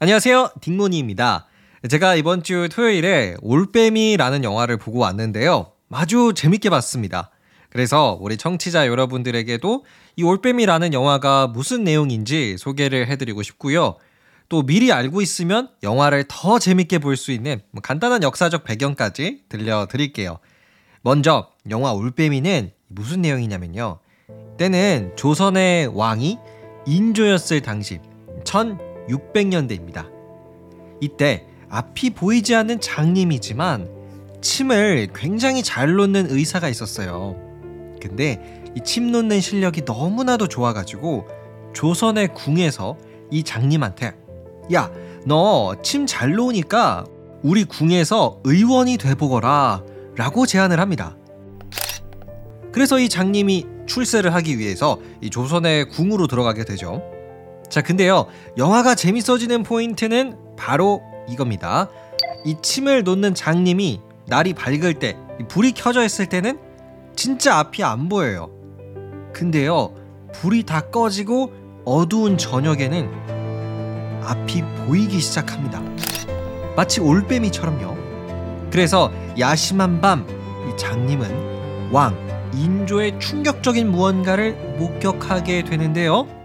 안녕하세요. 딩모니입니다. 제가 이번 주 토요일에 올빼미라는 영화를 보고 왔는데요. 아주 재밌게 봤습니다. 그래서 우리 청취자 여러분들에게도 이 올빼미라는 영화가 무슨 내용인지 소개를 해드리고 싶고요. 또 미리 알고 있으면 영화를 더 재밌게 볼 수 있는 뭐 간단한 역사적 배경까지 들려드릴게요. 먼저 영화 올빼미는 무슨 내용이냐면요. 때는 조선의 왕이 인조였을 당시 1600년대입니다. 이때 앞이 보이지 않는 장님이지만 침을 굉장히 잘 놓는 의사가 있었어요. 근데 이 침 놓는 실력이 너무나도 좋아가지고 조선의 궁에서 이 장님한테 야, 너 침 잘 놓으니까 우리 궁에서 의원이 돼보거라 라고 제안을 합니다. 그래서 이 장님이 출세를 하기 위해서 이 조선의 궁으로 들어가게 되죠. 자, 근데요. 영화가 재밌어지는 포인트는 바로 이겁니다. 이 침을 놓는 장님이 날이 밝을 때, 불이 켜져 있을 때는 진짜 앞이 안 보여요. 근데요. 불이 다 꺼지고 어두운 저녁에는 앞이 보이기 시작합니다. 마치 올빼미처럼요. 그래서 야심한 밤, 이 장님은 왕, 인조의 충격적인 무언가를 목격하게 되는데요.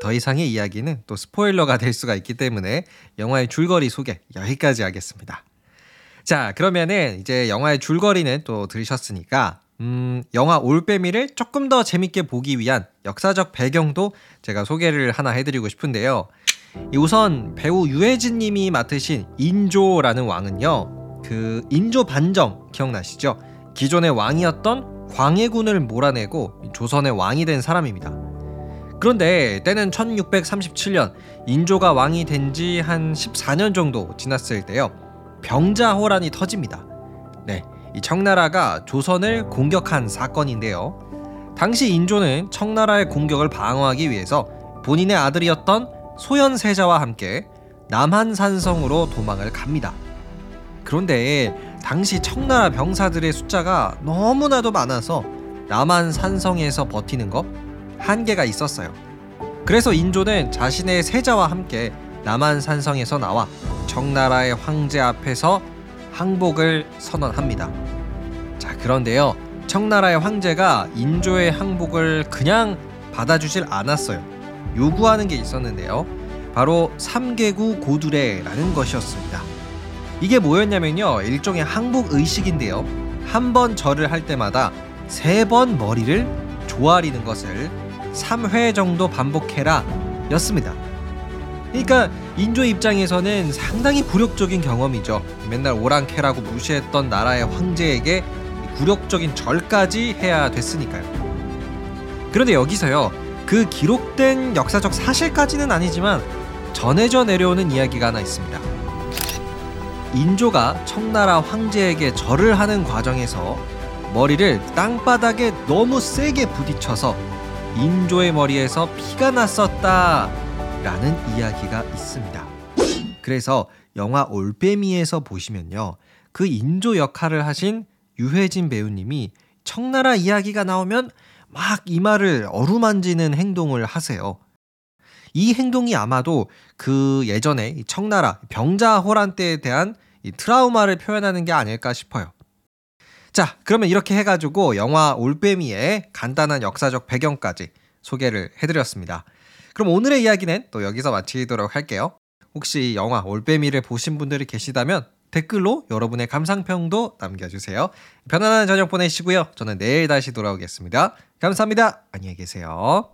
더 이상의 이야기는 또 스포일러가 될 수가 있기 때문에 영화의 줄거리 소개 여기까지 하겠습니다. 자, 그러면은 이제 영화의 줄거리는 또 들으셨으니까 음, 영화 올빼미를 조금 더 재밌게 보기 위한 역사적 배경도 제가 소개를 하나 해드리고 싶은데요. 우선 배우 유해진 님이 맡으신 인조라는 왕은요. 그 인조 반정 기억나시죠? 기존의 왕이었던 광해군을 몰아내고 조선의 왕이 된 사람입니다. 그런데 때는 1637년 인조가 왕이 된 지 한 14년 정도 지났을 때요. 병자호란이 터집니다. 네, 이 청나라가 조선을 공격한 사건인데요. 당시 인조는 청나라의 공격을 방어하기 위해서 본인의 아들이었던 소현세자와 함께 남한산성으로 도망을 갑니다. 그런데 당시 청나라 병사들의 숫자가 너무나도 많아서 남한산성에서 버티는 것 한계가 있었어요. 그래서 인조는 자신의 세자와 함께 남한산성에서 나와 청나라의 황제 앞에서 항복을 선언합니다. 자, 그런데요. 청나라의 황제가 인조의 항복을 그냥 받아주질 않았어요. 요구하는 게 있었는데요. 바로 삼계구 고두례라는 것이었습니다. 이게 뭐였냐면요. 일종의 항복 의식인데요. 한 번 절을 할 때마다 세 번 머리를 조아리는 것을 3회 정도 반복해라 였습니다. 그러니까 인조 입장에서는 상당히 굴욕적인 경험이죠. 맨날 오랑캐라고 무시했던 나라의 황제에게 굴욕적인 절까지 해야 됐으니까요. 그런데 여기서요. 그 기록된 역사적 사실까지는 아니지만 전해져 내려오는 이야기가 하나 있습니다. 인조가 청나라 황제에게 절을 하는 과정에서 머리를 땅바닥에 너무 세게 부딪혀서 인조의 머리에서 피가 났었다 라는 이야기가 있습니다. 그래서 영화 올빼미에서 보시면요. 그 인조 역할을 하신 유해진 배우님이 청나라 이야기가 나오면 막 이마를 어루만지는 행동을 하세요. 이 행동이 아마도 그 예전에 청나라 병자호란 때에 대한 트라우마를 표현하는 게 아닐까 싶어요. 자, 그러면 이렇게 해가지고 영화 올빼미의 간단한 역사적 배경까지 소개를 해드렸습니다. 그럼 오늘의 이야기는 또 여기서 마치도록 할게요. 혹시 영화 올빼미를 보신 분들이 계시다면 댓글로 여러분의 감상평도 남겨주세요. 편안한 저녁 보내시고요. 저는 내일 다시 돌아오겠습니다. 감사합니다. 안녕히 계세요.